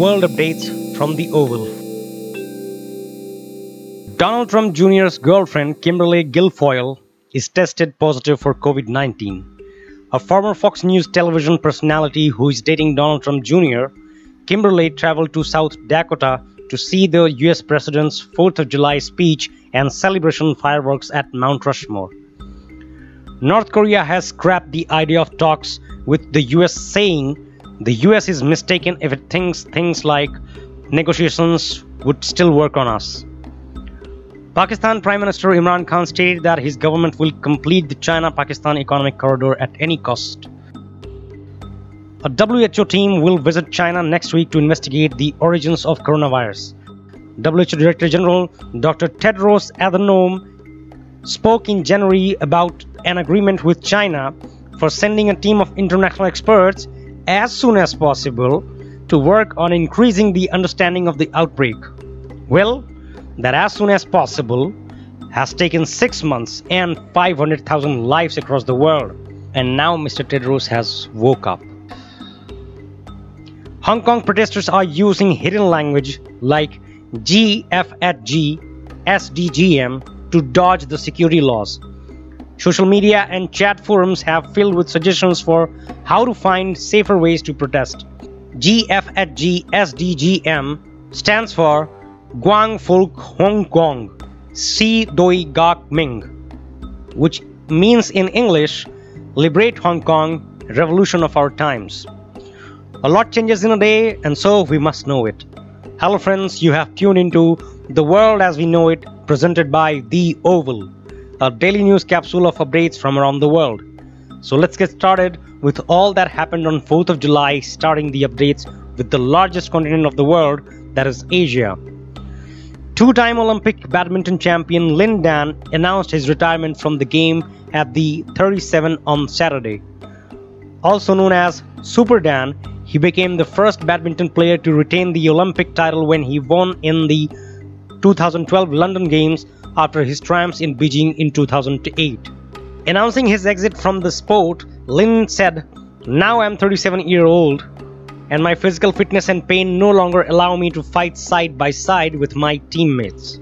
world updates from the Oval. Donald Trump Jr.'s girlfriend, Kimberly Guilfoyle, is tested positive for COVID 19. A former Fox News television personality who is dating Donald Trump Jr., Kimberly traveled to South Dakota to see the US President's 4th of July speech and celebration fireworks at Mount Rushmore. North Korea has scrapped the idea of talks with the US, saying the US is mistaken if it thinks things like negotiations would still work on us. Pakistan Prime Minister Imran Khan stated that his government will complete the China Pakistan economic corridor at any cost. A WHO team will visit China next week to investigate the origins of coronavirus. WHO Director General Dr. Tedros Adhanom spoke in January about an agreement with China for sending a team of international experts as soon as possible to work on increasing the understanding of the outbreak. Well, that as soon as possible has taken 6 months and 500,000 lives across the world. And now Mr. Tedros has woke up. Hong Kong protesters are using hidden language like GF at G, SDGM to dodge the security laws. Social media and chat forums have filled with suggestions for how to find safer ways to protest. GF at G SDGM stands for Guang Folk Hong Kong Si Doi Gak Ming, which means in English, Liberate Hong Kong, Revolution of Our Times. A lot changes in a day, and so we must know it. Hello, friends, you have tuned into The World as We Know It, presented by The Oval, a daily news capsule of updates from around the world. So let's get started with all that happened on 4th of July, starting the updates with the largest continent of the world, that is Asia. Two time Olympic badminton champion Lin Dan announced his retirement from the game at the 37 on Saturday. Also known as Super Dan, he became the first badminton player to retain the Olympic title when he won in the 2012 London Games after his triumphs in Beijing in 2008. Announcing his exit from the sport, Lin said, Now I'm 37 year old and my physical fitness and pain no longer allow me to fight side by side with my teammates.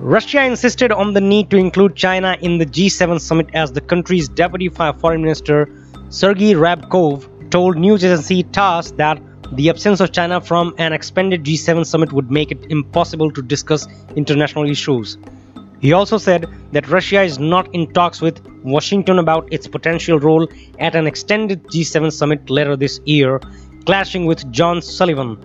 Russia insisted on the need to include China in the G7 summit as the country's deputy foreign minister Sergei Ryabkov told news agency TASS that the absence of China from an expanded G7 summit would make it impossible to discuss international issues. He also said that Russia is not in talks with Washington about its potential role at an extended G7 summit later this year, clashing with John Sullivan,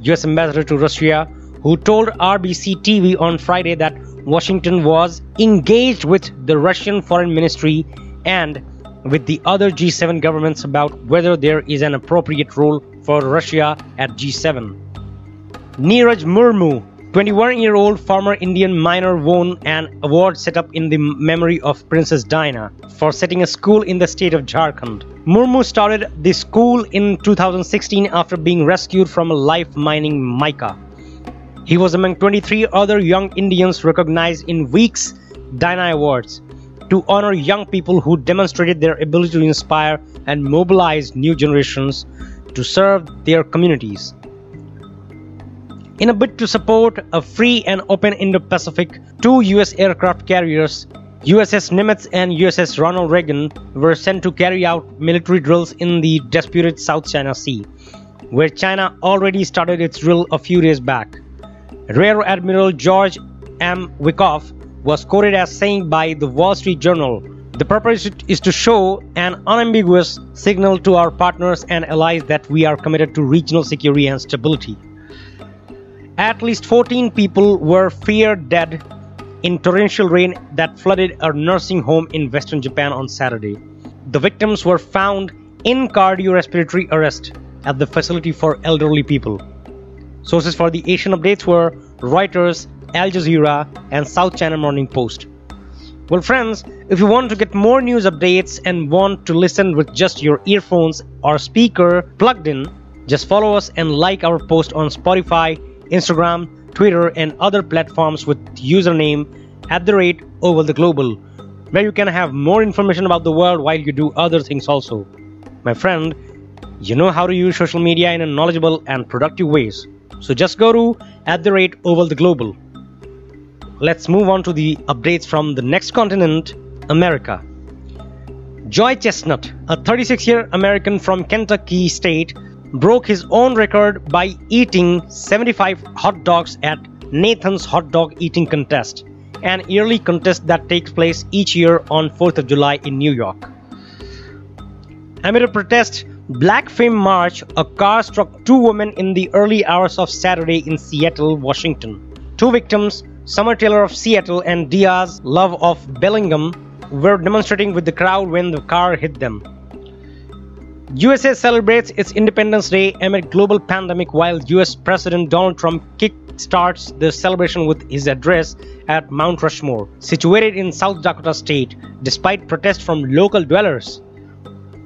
US ambassador to Russia, who told RBC TV on Friday that Washington was engaged with the Russian Foreign Ministry and with the other G7 governments about whether there is an appropriate role for Russia at G7. Neeraj Murmu 21 year old former Indian miner won an award set up in the memory of Princess Diana for setting a school in the state of Jharkhand. Murmu started the school in 2016 after being rescued from a life mining mica. He was among 23 other young Indians recognized in Week's Diana Awards to honor young people who demonstrated their ability to inspire and mobilize new generations to serve their communities. In a bid to support a free and open Indo Pacific, two US aircraft carriers, USS Nimitz and USS Ronald Reagan, were sent to carry out military drills in the disputed South China Sea, where China already started its drill a few days back. Rear Admiral George M. Wikoff was quoted as saying by the Wall Street Journal The purpose is to show an unambiguous signal to our partners and allies that we are committed to regional security and stability. At least 14 people were feared dead in torrential rain that flooded a nursing home in western Japan on Saturday. The victims were found in cardiorespiratory arrest at the facility for elderly people. Sources for the Asian updates were Reuters, Al Jazeera, and South China Morning Post. Well, friends, if you want to get more news updates and want to listen with just your earphones or speaker plugged in, just follow us and like our post on Spotify Instagram, Twitter, and other platforms with username at the rate over the global, where you can have more information about the world while you do other things also. My friend, You know how to use social media in a knowledgeable and productive ways. So just go to at the rate over the Global. Let's move on to the updates from the next continent, America. Joey Chestnut, a 36 year American from Kentucky State, broke his own record by eating 75 hot dogs at Nathan's Hot Dog Eating Contest, an yearly contest that takes place each year on 4th of July in New York. Amid a protest Black Femme March, a car struck two women in the early hours of Saturday in Seattle, Washington. Two victims, Summer Taylor of Seattle and Diaz Love of Bellingham, were demonstrating with the crowd when the car hit them. USA celebrates its Independence Day amid global pandemic while US President Donald Trump kick-starts the celebration with his address at Mount Rushmore, situated in South Dakota State, despite protests from local dwellers.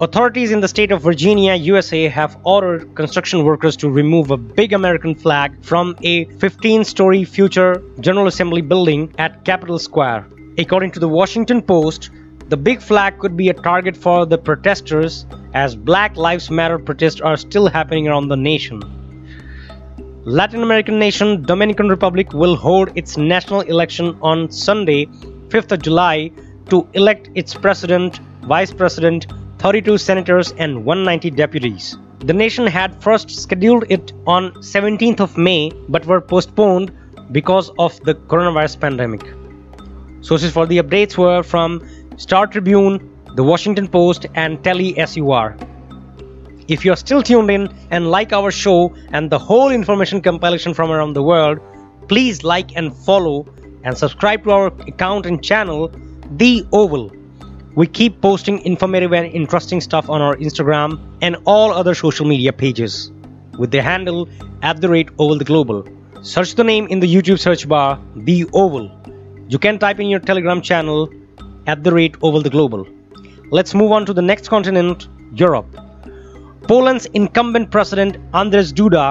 Authorities in the state of Virginia, USA have ordered construction workers to remove a big American flag from a 15 story future General Assembly building at Capitol Square. According to the Washington Post, the big flag could be a target for the protesters as Black Lives Matter protests are still happening around the nation. Latin American nation Dominican Republic will hold its national election on Sunday, 5th of July, to elect its president, vice president, 32 senators, and 190 deputies. The nation had first scheduled it on 17th of May but were postponed because of the coronavirus pandemic. Sources for the updates were from Star Tribune, The Washington Post, and Telly SUR. If you're still tuned in and like our show and the whole information compilation from around the world, please like and follow and subscribe to our account and channel, The Oval. We keep posting informative and interesting stuff on our Instagram and all other social media pages with the handle at the rate Oval the Global. Search the name in the YouTube search bar, The Oval. You can type in your Telegram channel at the rate Oval the Global. Let's move on to the next continent, Europe. Poland's incumbent president Andrzej Duda,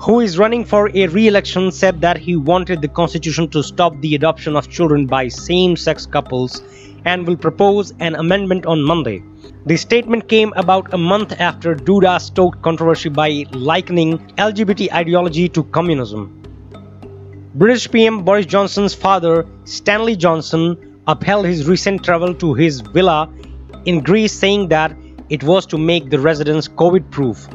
who is running for a re-election, said that he wanted the constitution to stop the adoption of children by same-sex couples and will propose an amendment on Monday. The statement came about a month after Duda stoked controversy by likening LGBT ideology to communism. British PM Boris Johnson's father, Stanley Johnson, upheld his recent travel to his villa in Greece, saying that it was to make the residence COVID proof.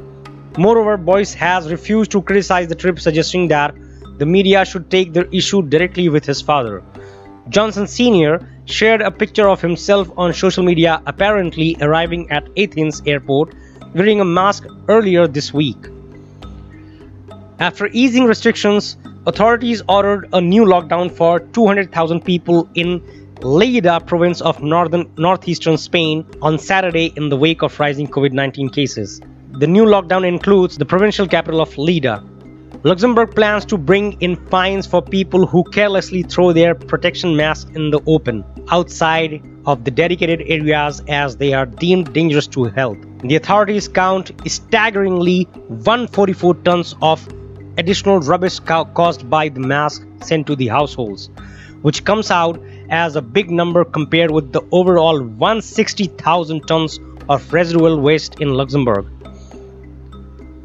Moreover, Boris has refused to criticize the trip, suggesting that the media should take the issue directly with his father. Johnson Sr. shared a picture of himself on social media, apparently arriving at Athens airport wearing a mask earlier this week. After easing restrictions, authorities ordered a new lockdown for 200,000 people in Lleida province of northern northeastern Spain on Saturday in the wake of rising COVID-19 cases. The new lockdown includes the provincial capital of Lleida, Luxembourg plans to bring in fines for people who carelessly throw their protection masks in the open, outside of the dedicated areas as they are deemed dangerous to health. The authorities count staggeringly 144 tons of additional rubbish caused by the mask sent to the households, which comes out as a big number compared with the overall 160,000 tons of residual waste in Luxembourg.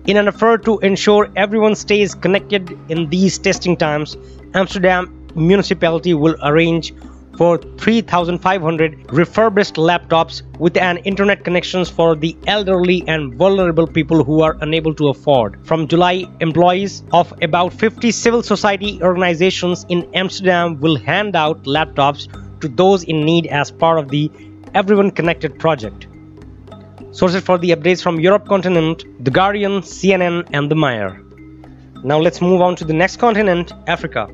In an effort to ensure everyone stays connected in these testing times, Amsterdam municipality will arrange for 3,500 refurbished laptops with an internet connections for the elderly and vulnerable people who are unable to afford. From July, employees of about 50 civil society organizations in Amsterdam will hand out laptops to those in need as part of the Everyone Connected project. Sources for the updates from Europe continent, The Guardian, CNN, and The Mirror. Now let's move on to the next continent, Africa.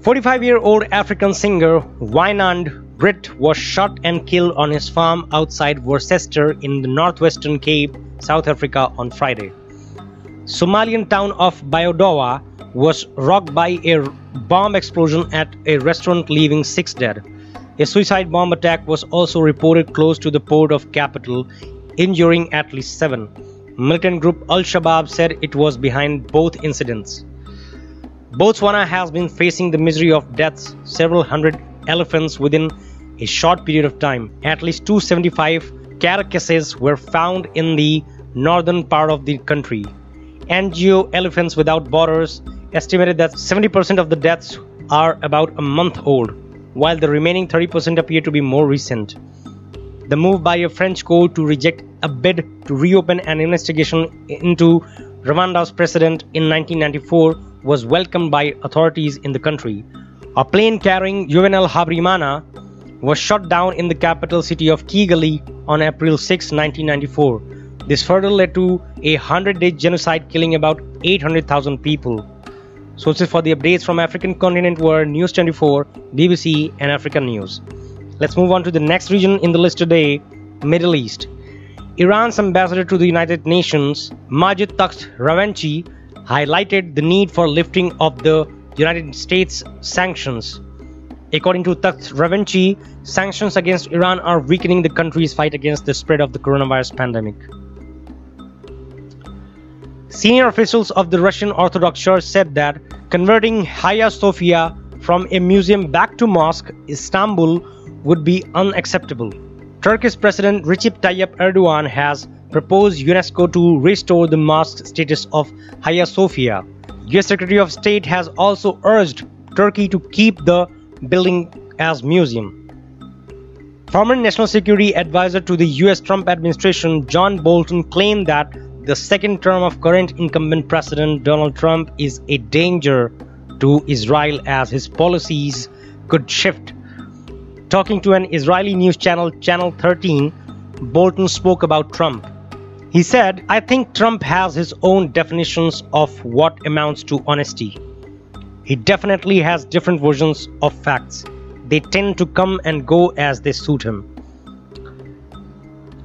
45-year-old African singer Wynand Britt was shot and killed on his farm outside Worcester in the northwestern Cape, South Africa on Friday. Somalian town of Baidoa was rocked by a bomb explosion at a restaurant leaving six dead. A suicide bomb attack was also reported close to the port of capital injuring at least seven. Militant group Al Shabaab said it was behind both incidents. Botswana has been facing the misery of deaths, several hundred elephants within a short period of time. At least 275 carcasses were found in the northern part of the country. NGO Elephants Without Borders estimated that 70% of the deaths are about a month old, while the remaining 30% appear to be more recent. The move by a French court to reject a bid to reopen an investigation into Rwanda's president in 1994 was welcomed by authorities in the country. A plane carrying Juvenal Habyarimana was shot down in the capital city of Kigali on April 6, 1994. This further led to a 100 day genocide killing about 800,000 people. Sources for the updates from African continent were News 24, BBC, and African News. Let's move on to the next region in the list today Middle East. Iran's ambassador to the United Nations, Majid Takht Ravanchi, highlighted the need for lifting of the United States sanctions. According to Takht Ravanchi, sanctions against Iran are weakening the country's fight against the spread of the coronavirus pandemic. Senior officials of the Russian Orthodox Church said that converting Hagia Sophia from a museum back to mosque, Istanbul, would be unacceptable. Turkish President Recep Tayyip Erdogan has proposed UNESCO to restore the mosque status of Hagia Sophia. US Secretary of State has also urged Turkey to keep the building as museum. Former National Security Advisor to the US Trump administration John Bolton claimed that the second term of current incumbent President Donald Trump is a danger to Israel as his policies could shift Talking to an Israeli news channel, Channel 13, Bolton spoke about Trump. He said, I think Trump has his own definitions of what amounts to honesty. He definitely has different versions of facts. They tend to come and go as they suit him.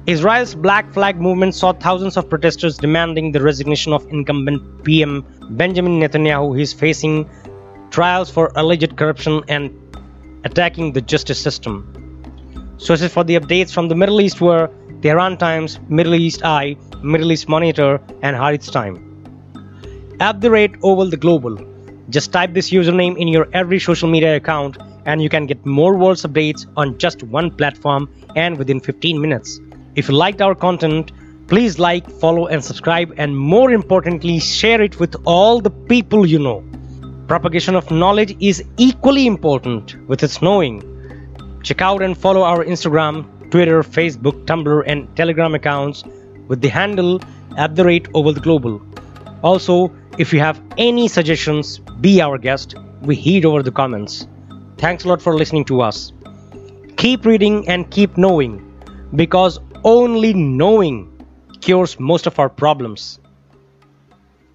Israel's Black Flag movement saw thousands of protesters demanding the resignation of incumbent PM Benjamin Netanyahu, who is facing trials for alleged corruption and attacking the justice system. Sources for the updates from the Middle East were Tehran Times, Middle East Eye, Middle East Monitor, and Haaretz Time. At the rate Oval the Global. Just type this username in your every social media account and you can get more world's updates on just one platform and within 15 minutes. If you liked our content, please like, follow, and subscribe, and more importantly, share it with all the people you know. Propagation of knowledge is equally important with its knowing. Check out and follow our Instagram, Twitter, Facebook, Tumblr, and Telegram accounts with the handle at the rate over the global. Also, if you have any suggestions, be our guest. We heed over the comments. Thanks a lot for listening to us. Keep reading and keep knowing because only knowing cures most of our problems.